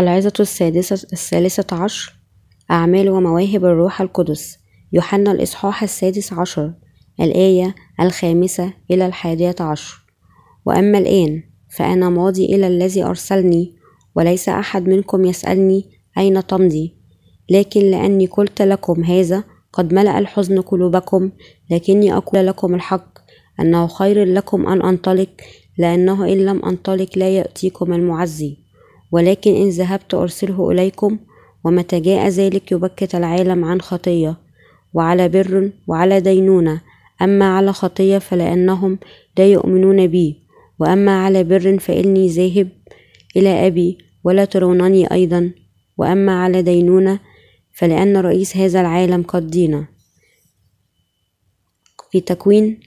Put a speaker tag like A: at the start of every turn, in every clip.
A: العظة السادسة الثالثة عشر أعمال ومواهب الروح القدس يوحنا الإصحاح السادس عشر الآية الخامسة إلى الحادية عشر. وأما الآن فأنا ماضي إلى الذي أرسلني وليس أحد منكم يسألني أين تمضي. لكن لأني قلت لكم هذا قد ملأ الحزن قلوبكم لكني أقول لكم الحق أنه خير لكم أن أنطلق لأنه إن لم أنطلق لا يأتيكم المعزي. ولكن إن ذهبت أرسله إليكم ومتى جاء ذلك يبكت العالم عن خطية وعلى بر وعلى دينونة. أما على خطية فلأنهم لا يؤمنون بي وأما على بر فإني ذاهب إلى أبي ولا ترونني أيضا. وأما على دينونة فلأن رئيس هذا العالم قد دين. في تكوين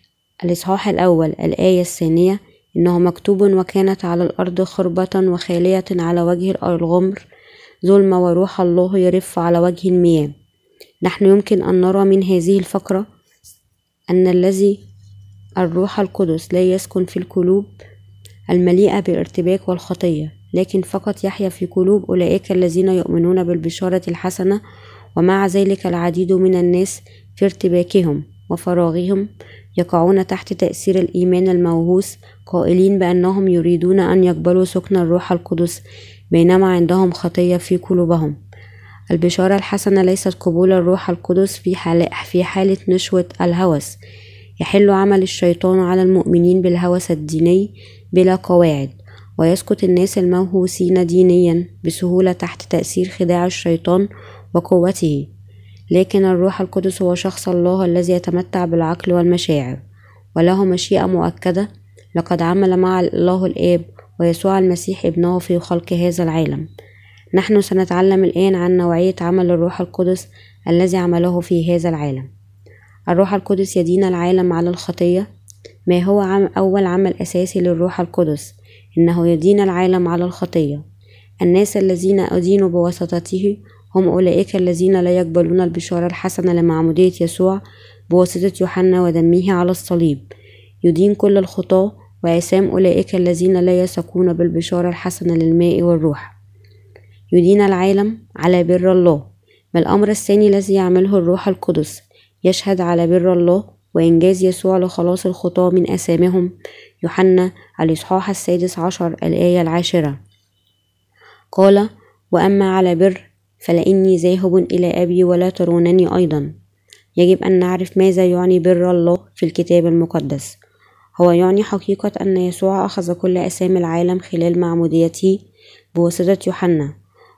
A: الإصحاح الأول الآية الثانية إنه مكتوب وكانت على الأرض خربة وخالية على وجه الغمر ظلمة وروح الله يرف على وجه المياه. نحن يمكن أن نرى من هذه الفقرة أن الذي الروح القدس لا يسكن في القلوب المليئة بالارتباك والخطية لكن فقط يحيا في قلوب أولئك الذين يؤمنون بالبشارة الحسنة ومع ذلك العديد من الناس في ارتباكهم. وفراغهم يقعون تحت تأثير الإيمان الموهوس قائلين بأنهم يريدون أن يقبلوا سكن الروح القدس بينما عندهم خطية في قلوبهم. البشارة الحسنة ليست قبول الروح القدس في حالة, في حالة نشوة الهوس. يحل عمل الشيطان على المؤمنين بالهوس الديني بلا قواعد ويسقط الناس الموهوسين دينيا بسهولة تحت تأثير خداع الشيطان وقوته. لكن الروح القدس هو شخص الله الذي يتمتع بالعقل والمشاعر وله مشيئة مؤكدة لقد عمل مع الله الآب ويسوع المسيح ابنه في خلق هذا العالم. نحن سنتعلم الآن عن نوعية عمل الروح القدس الذي عمله في هذا العالم. الروح القدس يدين العالم على الخطية. ما هو عم أول عمل أساسي للروح القدس؟ إنه يدين العالم على الخطية. الناس الذين أدينوا بواسطته هم أولئك الذين لا يقبلون البشارة الحسنة لمعمودية يسوع بواسطة يوحنا ودمه على الصليب. يدين كل الخطاة وأسام أولئك الذين لا يثقون بالبشارة الحسنة للماء والروح. يدين العالم على بر الله. ما الأمر الثاني الذي يعمله الروح القدس؟ يشهد على بر الله وإنجاز يسوع لخلاص الخطاة من أسامهم. يوحنا الإصحاح السادس عشر الآية العاشرة. قال وأما على بر فلإني ذاهب إلى أبي ولا ترونني أيضا. يجب أن نعرف ماذا يعني بر الله في الكتاب المقدس. هو يعني حقيقة أن يسوع أخذ كل أسامي العالم خلال معموديته بواسطة يوحنا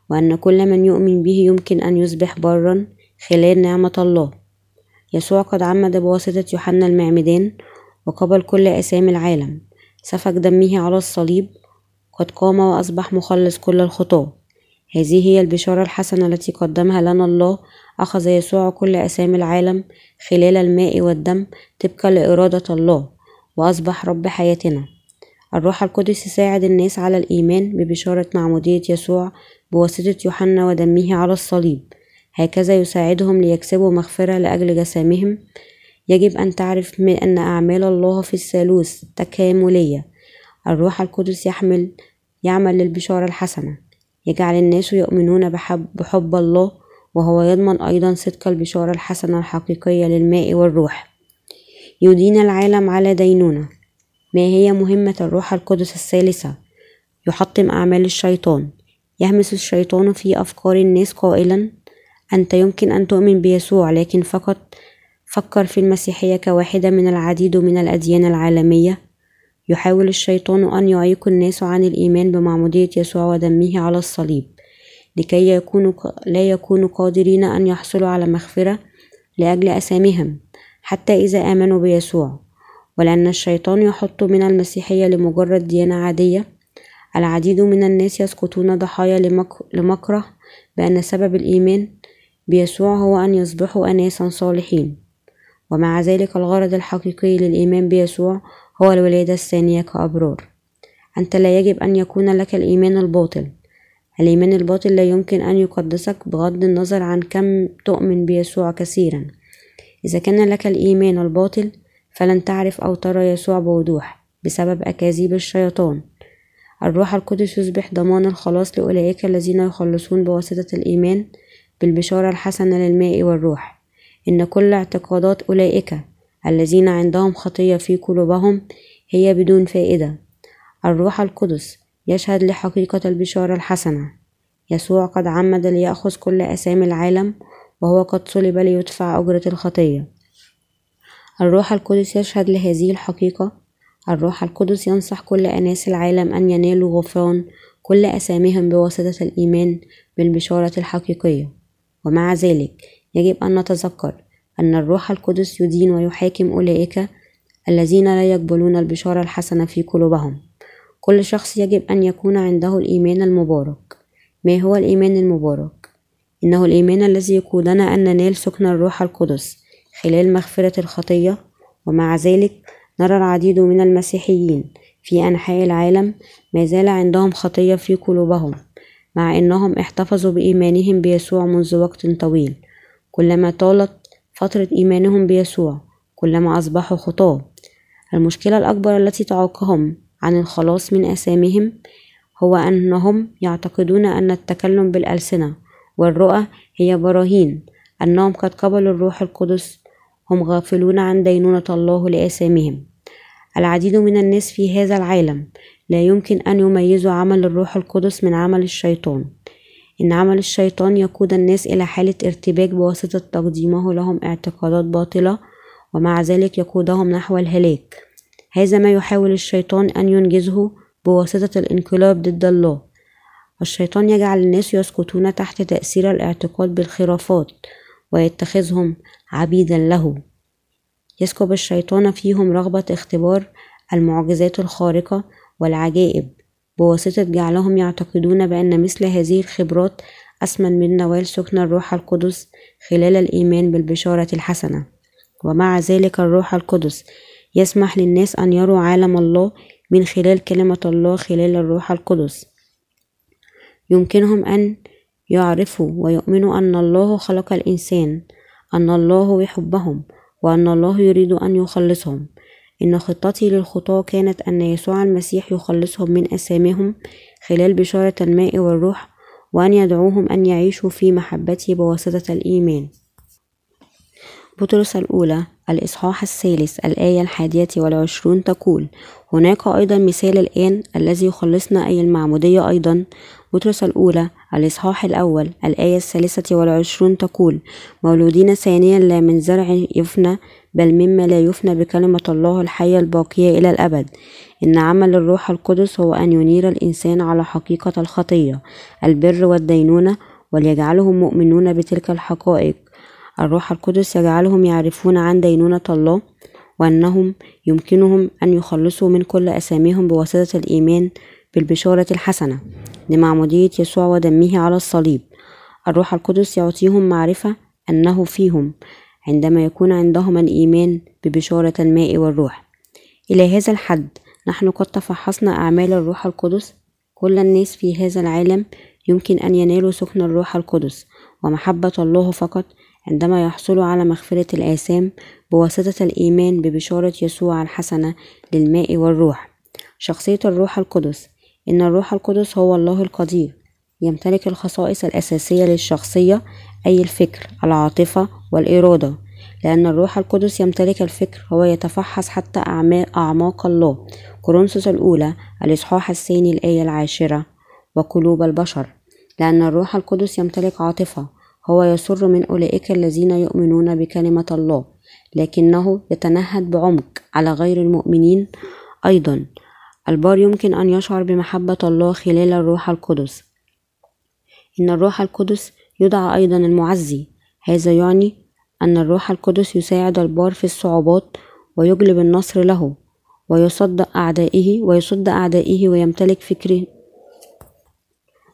A: وأن كل من يؤمن به يمكن أن يصبح برا خلال نعمة الله. يسوع قد عمد بواسطة يوحنا المعمدان وقبل كل أسامي العالم. سفك دمه على الصليب قد قام وأصبح مخلص كل الخطاة. هذه هي البشارة الحسنة التي قدمها لنا الله أخذ يسوع كل أسامي العالم خلال الماء والدم طبقا لإرادة الله وأصبح رب حياتنا. الروح القدس يساعد الناس على الإيمان ببشارة معمودية يسوع بواسطة يوحنا ودمه على الصليب. هكذا يساعدهم ليكسبوا مغفرة لأجل جسامهم. يجب أن تعرف أن أعمال الله في الثالوث تكاملية. الروح القدس يحمل يعمل للبشارة الحسنة. يجعل الناس يؤمنون بحب, بحب الله وهو يضمن أيضا صدق البشارة الحسنة الحقيقية للماء والروح. يدين العالم على دينونة ما هي مهمة الروح القدس الثالثة؟ يحطم أعمال الشيطان. يهمس الشيطان في أفكار الناس قائلا. أنت يمكن أن تؤمن بيسوع لكن فقط فكر في المسيحية كواحدة من العديد من الأديان العالمية. يحاول الشيطان أن يعيق الناس عن الإيمان بمعمودية يسوع ودمه على الصليب لكي يكونوا لا يكونوا قادرين أن يحصلوا على مغفرة لأجل أسامهم حتى إذا آمنوا بيسوع. ولأن الشيطان يحط من المسيحية لمجرد ديانة عادية العديد من الناس يسقطون ضحايا لمكره بأن سبب الإيمان بيسوع هو أن يصبحوا أناسا صالحين. ومع ذلك الغرض الحقيقي للإيمان بيسوع هو الولادة الثانية كأبرار أنت لا يجب أن يكون لك الإيمان الباطل. الإيمان الباطل لا يمكن أن يقدسك بغض النظر عن كم تؤمن بيسوع كثيرا. إذا كان لك الإيمان الباطل فلن تعرف أو ترى يسوع بوضوح بسبب أكاذيب الشيطان الروح القدس يصبح ضمان الخلاص لأولئك الذين يخلصون بواسطة الإيمان بالبشارة الحسنة للماء والروح. إن كل اعتقادات أولئك الذين عندهم خطية في قلوبهم هي بدون فائدة. الروح القدس يشهد لحقيقة البشارة الحسنة. يسوع قد عمد ليأخذ كل أسامي العالم وهو قد صلب ليدفع أجرة الخطية. الروح القدس يشهد لهذه الحقيقة. الروح القدس ينصح كل أناس العالم أن ينالوا غفران كل أساميهم بواسطة الإيمان بالبشارة الحقيقية. ومع ذلك يجب أن نتذكر أن الروح القدس يدين ويحاكم أولئك الذين لا يقبلون البشارة الحسنة في قلوبهم. كل شخص يجب أن يكون عنده الإيمان المبارك. ما هو الإيمان المبارك؟ إنه الإيمان الذي يقودنا أن ننال سكن الروح القدس خلال مغفرة الخطية ومع ذلك نرى العديد من المسيحيين في أنحاء العالم ما زال عندهم خطية في قلوبهم مع أنهم احتفظوا بإيمانهم بيسوع منذ وقت طويل. كلما طالت فترة إيمانهم بيسوع كلما أصبحوا خطاة. المشكلة الأكبر التي تعوقهم عن الخلاص من آثامهم هو أنهم يعتقدون أن التكلم بالألسنة والرؤى هي براهين أنهم قد قبلوا الروح القدس هم غافلون عن دينونة الله لآثامهم العديد من الناس في هذا العالم لا يمكن أن يميزوا عمل الروح القدس من عمل الشيطان. إن عمل الشيطان يقود الناس إلى حالة ارتباك بواسطة تقديمه لهم اعتقادات باطلة ومع ذلك يقودهم نحو الهلاك. هذا ما يحاول الشيطان أن ينجزه بواسطة الانقلاب ضد الله. الشيطان يجعل الناس يسقطون تحت تأثير الاعتقاد بالخرافات ويتخذهم عبيدا له. يسكب الشيطان فيهم رغبة اختبار المعجزات الخارقة والعجائب. بواسطة جعلهم يعتقدون بأن مثل هذه الخبرات أسمن من نوال سكن الروح القدس خلال الإيمان بالبشارة الحسنة. ومع ذلك الروح القدس يسمح للناس أن يروا عالم الله من خلال كلمة الله خلال الروح القدس. يمكنهم أن يعرفوا ويؤمنوا أن الله خلق الإنسان أن الله يحبهم وأن الله يريد أن يخلصهم. إن خطتي للخطاة كانت أن يسوع المسيح يخلصهم من أسامهم خلال بشارة الماء والروح وأن يدعوهم أن يعيشوا في محبته بواسطة الإيمان. بطرس الأولى الإصحاح الثالث الآية الحادية والعشرون تقول هناك أيضا مثال الآن الذي يخلصنا أي المعمودية أيضا. بطرس الأولى الإصحاح الأول الآية الثالثة والعشرون تقول مولودين ثانيا لا من زرع يفنى بل مما لا يفنى بكلمة الله الحية الباقية إلى الأبد. إن عمل الروح القدس هو أن ينير الإنسان على حقيقة الخطية البر والدينونة وليجعلهم مؤمنون بتلك الحقائق. الروح القدس يجعلهم يعرفون عن دينونة الله وأنهم يمكنهم أن يخلصوا من كل أساميهم بواسطة الإيمان بالبشارة الحسنة. لمعمودية يسوع ودمه على الصليب. الروح القدس يعطيهم معرفة أنه فيهم عندما يكون عندهم الإيمان ببشارة الماء والروح. إلى هذا الحد نحن قد تفحصنا أعمال الروح القدس. كل الناس في هذا العالم يمكن أن ينالوا سكن الروح القدس ومحبة الله فقط عندما يحصلوا على مغفرة الآثام بواسطة الإيمان ببشارة يسوع الحسنة للماء والروح. شخصية الروح القدس إن الروح القدس هو الله القدير. يمتلك الخصائص الأساسية للشخصية أي الفكر العاطفة والإرادة. لأن الروح القدس يمتلك الفكر هو يتفحص حتى أعماق الله. كورنثوس الأولى الإصحاح الثاني الآية العاشرة. وقلوب البشر. لأن الروح القدس يمتلك عاطفة هو يسر من أولئك الذين يؤمنون بكلمة الله. لكنه يتنهد بعمق على غير المؤمنين أيضا. البار يمكن أن يشعر بمحبة الله خلال الروح القدس. إن الروح القدس يدعى أيضا المعزي. هذا يعني أن الروح القدس يساعد البار في الصعوبات ويجلب النصر له ويصد أعدائه ويصد أعدائه ويمتلك فكر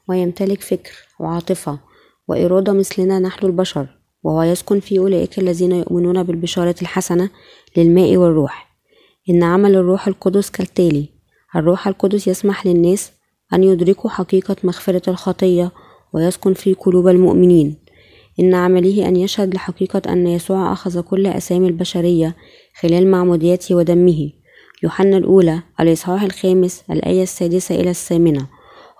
A: ويمتلك فكر وعاطفة وإرادة مثلنا نحن البشر وهو يسكن في أولئك الذين يؤمنون بالبشارة الحسنة للماء والروح. إن عمل الروح القدس كالتالي الروح القدس يسمح للناس أن يدركوا حقيقة مغفرة الخطية ويسكن في قلوب المؤمنين. إن عمله أن يشهد لحقيقة أن يسوع أخذ كل أسامي البشرية خلال معموديته ودمه. يوحنا الأولى الإصحاح الخامس الآية السادسة إلى الثامنة.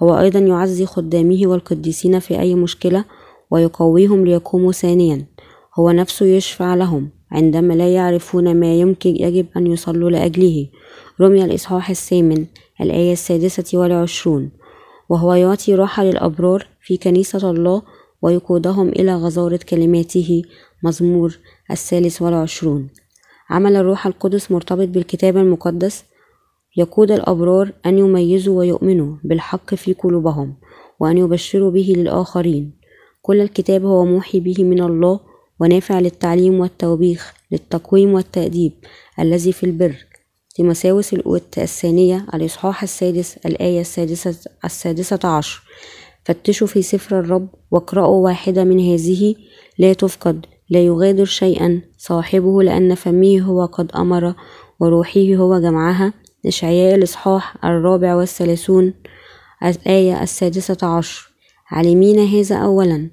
A: هو أيضا يعزي خدامه والقديسين في أي مشكلة ويقويهم ليقوموا ثانيا. هو نفسه يشفع لهم عندما لا يعرفون ما يمكن يجب أن يصلوا لأجله. رمي الإصحاح الثامن الآية السادسة والعشرون. وهو يعطي راحة للأبرار في كنيسة الله ويقودهم إلى غزارة كلماته مزمور الثالث والعشرون. عمل الروح القدس مرتبط بالكتاب المقدس. يقود الأبرار أن يميزوا ويؤمنوا بالحق في قلوبهم وأن يبشروا به للآخرين. كل الكتاب هو موحي به من الله ونافع للتعليم والتوبيخ للتقويم والتأديب الذي في البر. تيموثاوس الثانية الإصحاح السادس الآية السادسة, السادسة عشر. فتشوا في سفر الرب واقرأوا واحدة من هذه لا تفقد لا يغادر شيئا. صاحبه لأن فمه هو قد أمر وروحه هو جمعها. إشعياء الإصحاح الرابع والثلاثون الآية السادسة عشر. علمين هذا أولا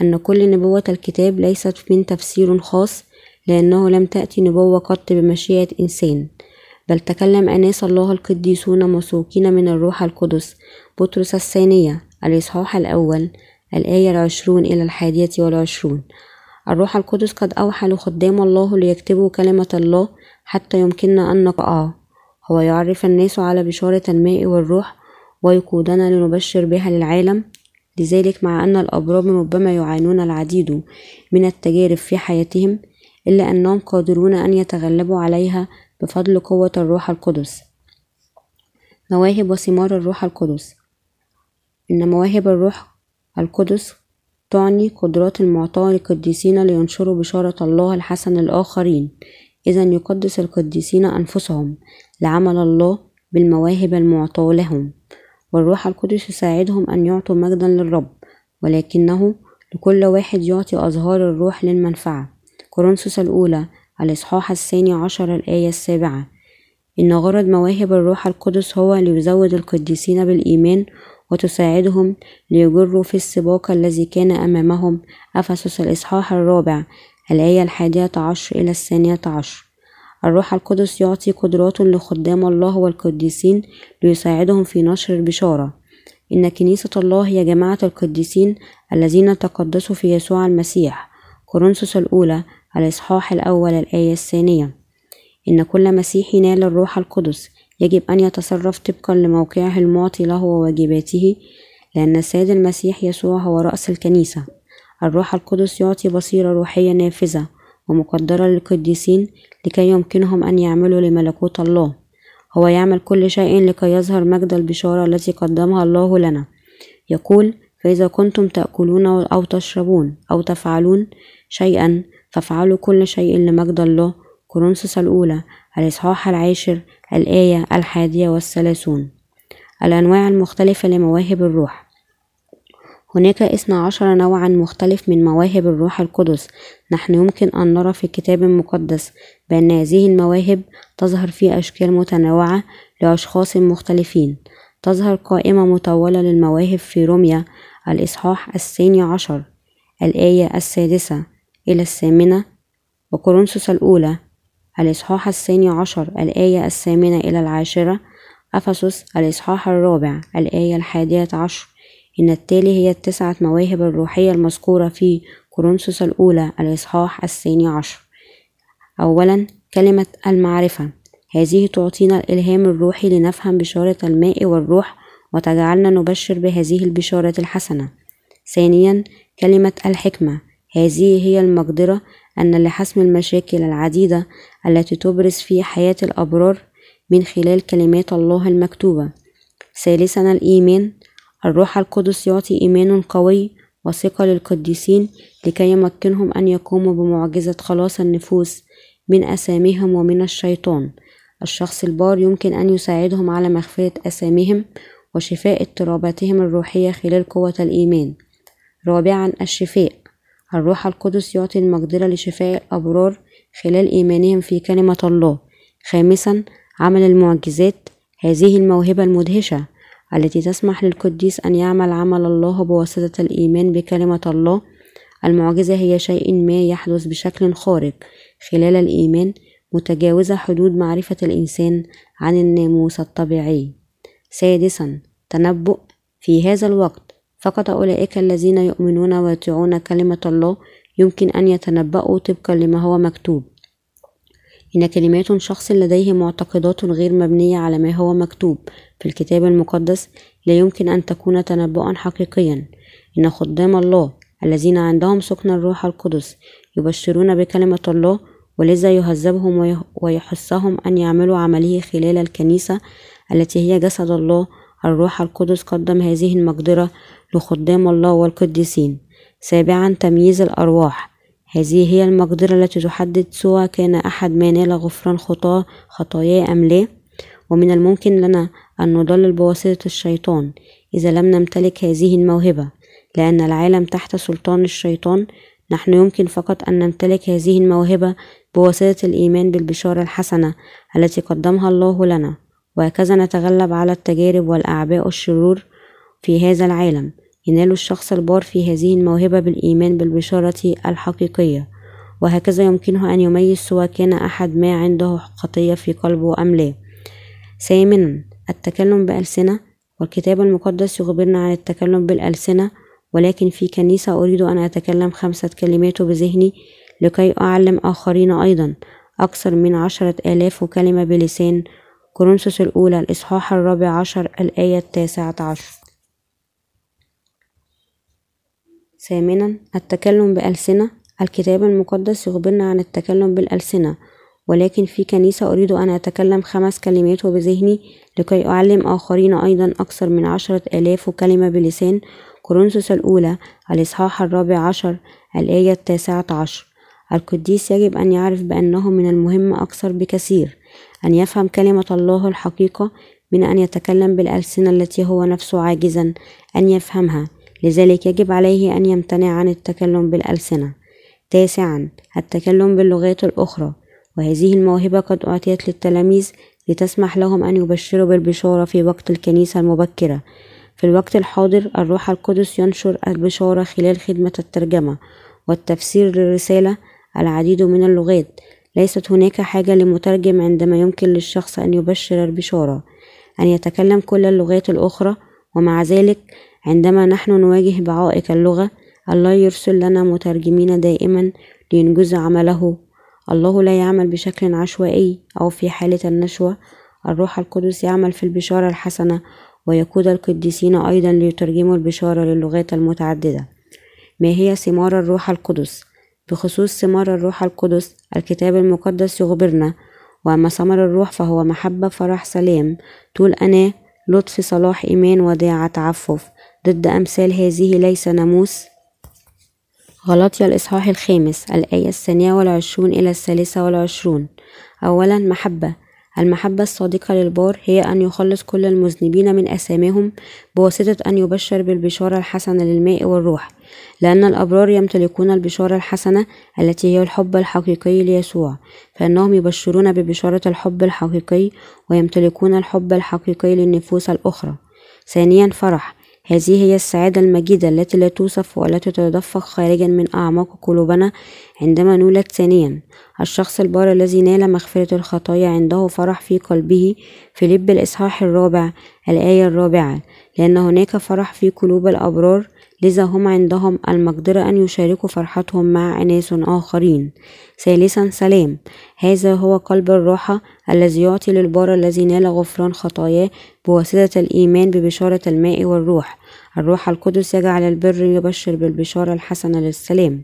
A: أن كل نبوة الكتاب ليست من تفسير خاص لأنه لم تأتي نبوة قط بمشيئة إنسان. بل تكلم أناس الله القديسون مسوقين من الروح القدس. بطرس الثانية الإصحاح الأول الآية العشرون إلى الحادية والعشرون. الروح القدس قد أوحى لخدام الله ليكتبوا كلمة الله حتى يمكننا أن نقرأها هو يعرف الناس على بشارة الماء والروح ويقودنا لنبشر بها للعالم. لذلك مع أن الأبرار ربما يعانون العديد من التجارب في حياتهم إلا أنهم قادرون أن يتغلبوا عليها بفضل قوة الروح القدس. مواهب وثمار الروح القدس. إن مواهب الروح القدس تعني قدرات المعطاة للقديسين لينشروا بشارة الله الحسن للآخرين إذا يقدس القديسين أنفسهم لعمل الله بالمواهب المعطاة لهم. والروح القدس يساعدهم أن يعطوا مجدا للرب ولكنه لكل واحد يعطي أظهار الروح للمنفعة. كورنثوس الأولى الإصحاح الثاني عشر الآية السابعة. إن غرض مواهب الروح القدس هو ليزود القديسين بالإيمان وتساعدهم ليجروا في السباق الذي كان أمامهم. أفسس الإصحاح الرابع الآية الحادية عشر إلى الثانية عشر. الروح القدس يعطي قدرات لخدام الله والقديسين ليساعدهم في نشر البشارة. إن كنيسة الله هي جماعة القديسين الذين تقدسوا في يسوع المسيح. كورنثوس الأولى الإصحاح الأول الآية الثانية. إن كل مسيحي نال الروح القدس يجب أن يتصرف طبقا لموقعه المعطي له وواجباته لأن السيد المسيح يسوع هو رأس الكنيسة. الروح القدس يعطي بصيرة روحية نافذة ومقدرة للقديسين لكي يمكنهم أن يعملوا لملكوت الله. هو يعمل كل شيء لكي يظهر مجد البشارة التي قدمها الله لنا. يقول فإذا كنتم تأكلون أو تشربون أو تفعلون شيئا فافعلوا كل شيء لمجد الله. كورنثوس الأولى. الإصحاح العاشر الآية الحادية والثلاثون. الأنواع المختلفة لمواهب الروح. هناك اثنا عشر نوعا مختلف من مواهب الروح القدس. نحن يمكن أن نرى في الكتاب المقدس بأن هذه المواهب تظهر في أشكال متنوعة لأشخاص مختلفين. تظهر قائمة مطولة للمواهب في روميا. الإصحاح الثاني عشر الآية السادسة إلى الثامنة. وكورنثوس الأولى الإصحاح الثاني عشر الآية الثامنة إلى العاشرة أفسس الإصحاح الرابع الآية الحادية عشر إن التالي هي التسعة مواهب الروحية المذكورة في كورنثوس الأولى الإصحاح الثاني عشر. أولا كلمة المعرفة. هذه تعطينا الإلهام الروحي لنفهم بشارة الماء والروح وتجعلنا نبشر بهذه البشارة الحسنة. ثانيا كلمة الحكمة. هذه هي المقدرة أن لحسم المشاكل العديدة التي تبرز في حياة الأبرار من خلال كلمات الله المكتوبة. ثالثا الإيمان. الروح القدس يعطي إيمان قوي وثقة للقديسين لكي يمكنهم أن يقوموا بمعجزة خلاص النفوس من أسامهم ومن الشيطان. الشخص البار يمكن أن يساعدهم على مغفرة أسامهم وشفاء اضطراباتهم الروحية خلال قوة الإيمان. رابعا الشفاء. الروح القدس يعطي المقدرة لشفاء الأبرار خلال إيمانهم في كلمة الله. خامسا عمل المعجزات هذه الموهبة المدهشة التي تسمح للقديس أن يعمل عمل الله بواسطة الإيمان بكلمة الله. المعجزة هي شيء ما يحدث بشكل خارق خلال الإيمان متجاوزة حدود معرفة الإنسان عن الناموس الطبيعي. سادسا تنبؤ في هذا الوقت فقط أولئك الذين يؤمنون ويطيعون كلمة الله يمكن أن يتنبأوا طبقا لما هو مكتوب. إن كلمات شخص لديه معتقدات غير مبنية على ما هو مكتوب في الكتاب المقدس لا يمكن أن تكون تنبؤا حقيقيا. إن خدام الله الذين عندهم سكن الروح القدس يبشرون بكلمة الله ولذا يهذبهم ويحثهم أن يعملوا عمله خلال الكنيسة التي هي جسد الله. الروح القدس قدم هذه المقدرة لخدام الله والقديسين. سابعا تمييز الأرواح. هذه هي المقدرة التي تحدد سواء كان أحد ما نال غفران خطاه خطاياه أم لا. ومن الممكن لنا أن نضلل بواسطة الشيطان. إذا لم نمتلك هذه الموهبة لأن العالم تحت سلطان الشيطان نحن يمكن فقط أن نمتلك هذه الموهبة بواسطة الإيمان بالبشارة الحسنة التي قدمها الله لنا. وهكذا نتغلب على التجارب والأعباء الشرور في هذا العالم. ينال الشخص البار في هذه الموهبة بالإيمان بالبشارة الحقيقية وهكذا يمكنه أن يميز سواء كان أحد ما عنده خطية في قلبه أم لا. ثامنا التكلم بألسنة. والكتاب المقدس يخبرنا عن التكلم بالألسنة ولكن في كنيسة أريد أن أتكلم خمسة كلمات بذهني لكي أعلم آخرين أيضا. أكثر من عشرة آلاف كلمة بلسان. كورنثوس الأولى الإصحاح الرابع عشر الآية التاسعة عشر. ثامنا التكلم بألسنة. الكتاب المقدس يخبرنا عن التكلم بالألسنة ولكن في كنيسة أريد أن أتكلم خمس كلمات بذهني لكي أعلم آخرين أيضا أكثر من عشرة آلاف كلمة بلسان. كورنثوس الأولى الإصحاح الرابع عشر الآية التاسعة عشر. القديس يجب أن يعرف بأنه من المهم أكثر بكثير أن يفهم كلمة الله الحقيقة من أن يتكلم بالألسنة التي هو نفسه عاجزا أن يفهمها. لذلك يجب عليه أن يمتنع عن التكلم بالألسنة. تاسعا التكلم باللغات الأخرى. وهذه الموهبة قد أعطيت للتلاميذ لتسمح لهم أن يبشروا بالبشارة في وقت الكنيسة المبكرة. في الوقت الحاضر الروح القدس ينشر البشارة خلال خدمة الترجمة والتفسير للرسالة العديد من اللغات. ليست هناك حاجة لمترجم عندما يمكن للشخص أن يبشر البشارة أن يتكلم كل اللغات الأخرى ومع ذلك عندما نحن نواجه بعائق اللغة الله يرسل لنا مترجمين دائما لينجز عمله. الله لا يعمل بشكل عشوائي أو في حالة النشوة. الروح القدس يعمل في البشارة الحسنة ويقود القديسين أيضا ليترجموا البشارة للغات المتعددة. ما هي ثمار الروح القدس؟ بخصوص ثمار الروح القدس الكتاب المقدس يخبرنا. وأما ثمر الروح فهو محبة فرح سلام طول أناة لطف صلاح إيمان وداعة تعفف. ضد أمثال هذه ليس ناموس. غلطي الإصحاح الخامس الآية الثانية والعشرون إلى الثالثة والعشرون. أولا محبة. المحبة الصادقة للبار هي أن يخلص كل المذنبين من أثامهم بواسطة أن يبشر بالبشارة الحسنة للماء والروح لأن الأبرار يمتلكون البشارة الحسنة التي هي الحب الحقيقي ليسوع فإنهم يبشرون ببشارة الحب الحقيقي ويمتلكون الحب الحقيقي للنفوس الأخرى. ثانيا فرح. هذه هي السعادة المجيدة التي لا توصف والتي تتدفق خارجا من أعماق قلوبنا عندما نولد ثانيا. الشخص البار الذي نال مغفرة الخطايا عنده فرح في قلبه في لب الإصحاح الرابع الآية الرابعة لأن هناك فرح في قلوب الأبرار لذا هم عندهم المقدرة أن يشاركوا فرحتهم مع أناس آخرين. ثالثا سلام. هذا هو قلب الراحة الذي يعطي للبار الذي نال غفران خطاياه بواسطة الإيمان ببشارة الماء والروح. الروح القدس يجعل البر يبشر بالبشارة الحسنة للسلام.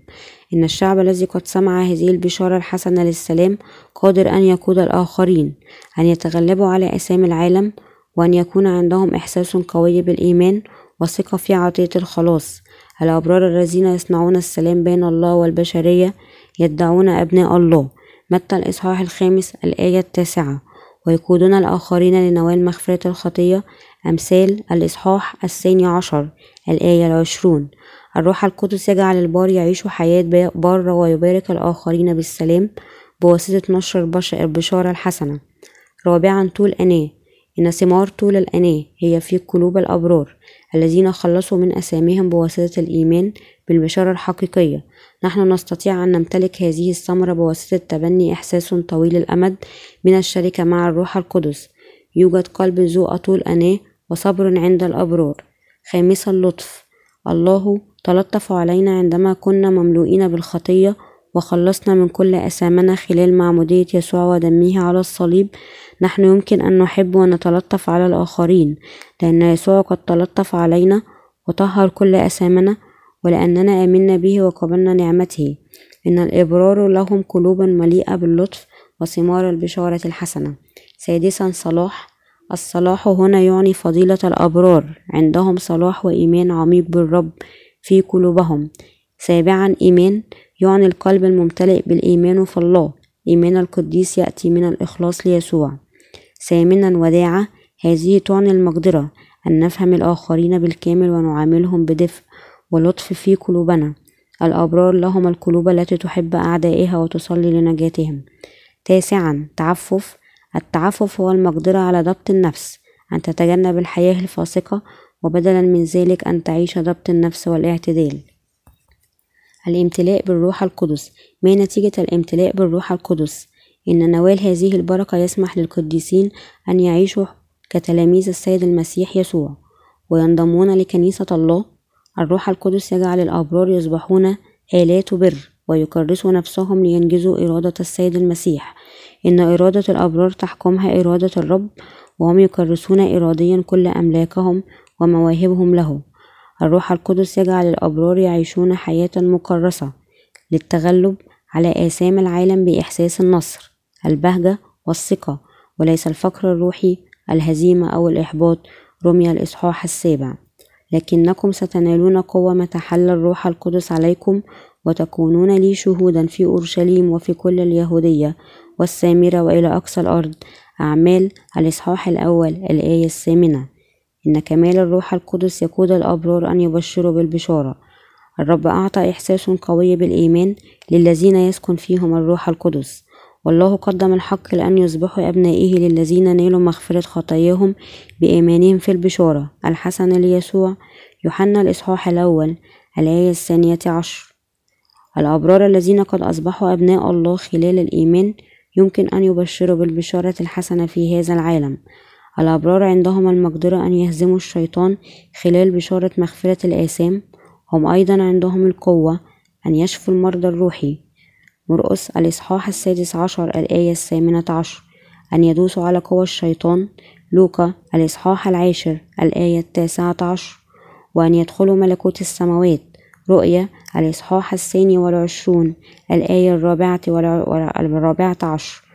A: إن الشعب الذي قد سمع هذه البشارة الحسنة للسلام قادر أن يقود الآخرين أن يتغلبوا على أسام العالم وأن يكون عندهم إحساس قوي بالإيمان وثقة في عطية الخلاص. الأبرار الذين يصنعون السلام بين الله والبشرية يدعون أبناء الله. متى الإصحاح الخامس؟ الآية التاسعة. ويقودون الآخرين لنوال مغفرة الخطية. أمثال الإصحاح الثاني عشر الآية العشرون. الروح القدس يجعل البار يعيش حياة بارة ويبارك الآخرين بالسلام بواسطة نشر البشارة الحسنة. رابعا طول أناة. إن ثمار طول الأناة هي في قلوب الأبرار الذين خلصوا من أساميهم بواسطة الإيمان بالبشارة الحقيقية. نحن نستطيع أن نمتلك هذه الثمرة بواسطة تبني إحساس طويل الأمد من الشركة مع الروح القدس. يوجد قلب ذو أطول أناة وصبر عند الأبرار. خامسا اللطف الله تلطف علينا عندما كنا مملوئين بالخطية وخلصنا من كل أثامنا خلال معمودية يسوع ودمه على الصليب. نحن يمكن أن نحب ونتلطف على الآخرين لأن يسوع قد تلطف علينا وطهر كل أثامنا ولأننا آمنا به وقبلنا نعمته. إن الإبرار لهم قلوب مليئة باللطف وثمار البشارة الحسنة. سادسا صلاح. الصلاح هنا يعني فضيلة الأبرار. عندهم صلاح وإيمان عميق بالرب في قلوبهم. سابعا إيمان. يعني القلب الممتلئ بالإيمان في الله. إيمان القديس يأتي من الإخلاص ليسوع. ثامنا وداعة. هذه تعني المقدرة أن نفهم الآخرين بالكامل ونعاملهم بدفء ولطف في قلوبنا. الأبرار لهم القلوب التي تحب أعدائها وتصلي لنجاتهم. تاسعا تعفف. التعفف هو المقدرة على ضبط النفس أن تتجنب الحياة الفاسقة وبدلا من ذلك أن تعيش ضبط النفس والاعتدال. الامتلاء بالروح القدس. ما نتيجة الامتلاء بالروح القدس؟ إن نوال هذه البركة يسمح للقديسين أن يعيشوا كتلاميذ السيد المسيح يسوع. وينضمون لكنيسة الله. الروح القدس يجعل الأبرار يصبحون آلات بر ويكرسوا نفسهم لينجزوا إرادة السيد المسيح. إن إرادة الأبرار تحكمها إرادة الرب وهم يكرسون إراديا كل أملاكهم ومواهبهم له. الروح القدس يجعل الأبرار يعيشون حياة مكرسة للتغلب على آثام العالم بإحساس النصر البهجة والثقة وليس الفقر الروحي الهزيمة أو الإحباط. رمي الإصحاح السابع. لكنكم ستنالون قوة متى حل الروح القدس عليكم وتكونون لي شهودا في أورشليم وفي كل اليهودية والسامرة وإلى أقصى الأرض. أعمال الإصحاح الأول الآية الثامنة. إن كمال الروح القدس يقود الأبرار أن يبشروا بالبشارة. الرب أعطى إحساس قوي بالإيمان للذين يسكن فيهم الروح القدس. والله قدم الحق لأن يصبحوا أبنائه للذين نالوا مغفرة خطاياهم بإيمانهم في البشارة. الحسنة ليسوع يوحنا الإصحاح الأول الآية الثانية عشر. الأبرار الذين قد أصبحوا أبناء الله خلال الإيمان يمكن أن يبشروا بالبشارة الحسنة في هذا العالم. الأبرار عندهم المقدرة أن يهزموا الشيطان خلال بشارة مغفرة الآثام. هم أيضا عندهم القوة أن يشفوا المرضى الروحي. مرقس الإصحاح السادس عشر الآية الثامنة عشر. أن يدوسوا على قوى الشيطان. لوقا الإصحاح العاشر الآية التاسعة عشر. وأن يدخلوا ملكوت السماوات. رؤيا الإصحاح الثاني والعشرون الآية الرابعة والرابعة عشر.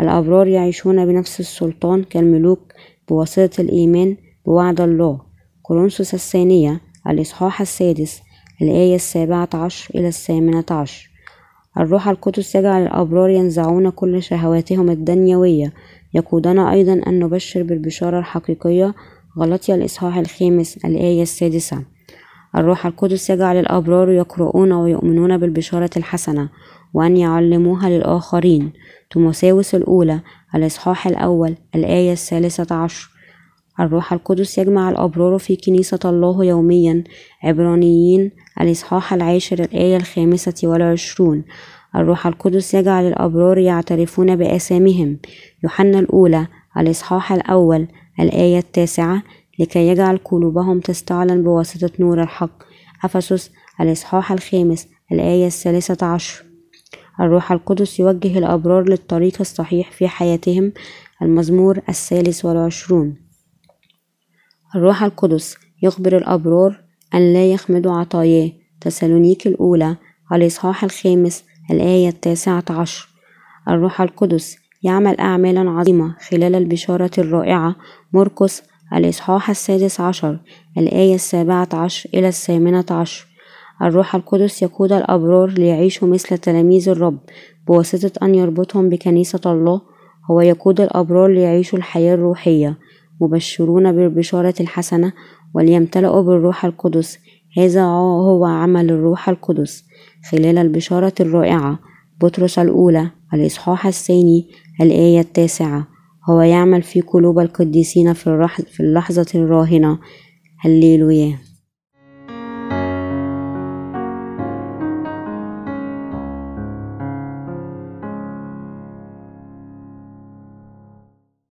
A: الأبرار يعيشون بنفس السلطان كالملوك بواسطة الإيمان بوعد الله. كورنثوس الثانية الإصحاح السادس الآية السابعة عشر إلى الثامنة عشر. الروح القدس يجعل الأبرار ينزعون كل شهواتهم الدنيوية. يقودنا أيضا أن نبشر بالبشارة الحقيقية. غلطي الإصحاح الخامس الآية السادسة. الروح القدس يجعل الأبرار يقرؤون ويؤمنون بالبشارة الحسنة. وأن يعلموها للآخرين. تمساوس الأولى الإصحاح الأول الآية الثالثة عشر. الروح القدس يجمع الأبرار في كنيسة الله يوميا. عبرانيين الإصحاح العاشر الآية الخامسة والعشرون. الروح القدس يجعل الأبرار يعترفون بآثامهم يوحنا الأولى الإصحاح الأول الآية التاسعة. لكي يجعل قلوبهم تستعلن بواسطة نور الحق. أفسس الإصحاح الخامس الآية الثالثة عشر. الروح القدس يوجه الأبرار للطريق الصحيح في حياتهم المزمور الثالث والعشرون. الروح القدس يخبر الأبرار أن لا يخمدوا عطاياه. تسالونيك الأولى الإصحاح الخامس الآية التاسعة عشر. الروح القدس يعمل أعمالا عظيمة خلال البشارة الرائعة. مرقس الإصحاح السادس عشر الآية السابعة عشر إلى الثامنة عشر. الروح القدس يقود الأبرار ليعيشوا مثل تلاميذ الرب بواسطة أن يربطهم بكنيسة الله هو يقود الأبرار ليعيشوا الحياة الروحية مبشرون بالبشارة الحسنة وليمتلئوا بالروح القدس. هذا هو عمل الروح القدس. خلال البشارة الرائعة بطرس الأولى الإصحاح الثاني الآية التاسعة هو يعمل في قلوب القديسين في اللحظة الراهنة. هللويا.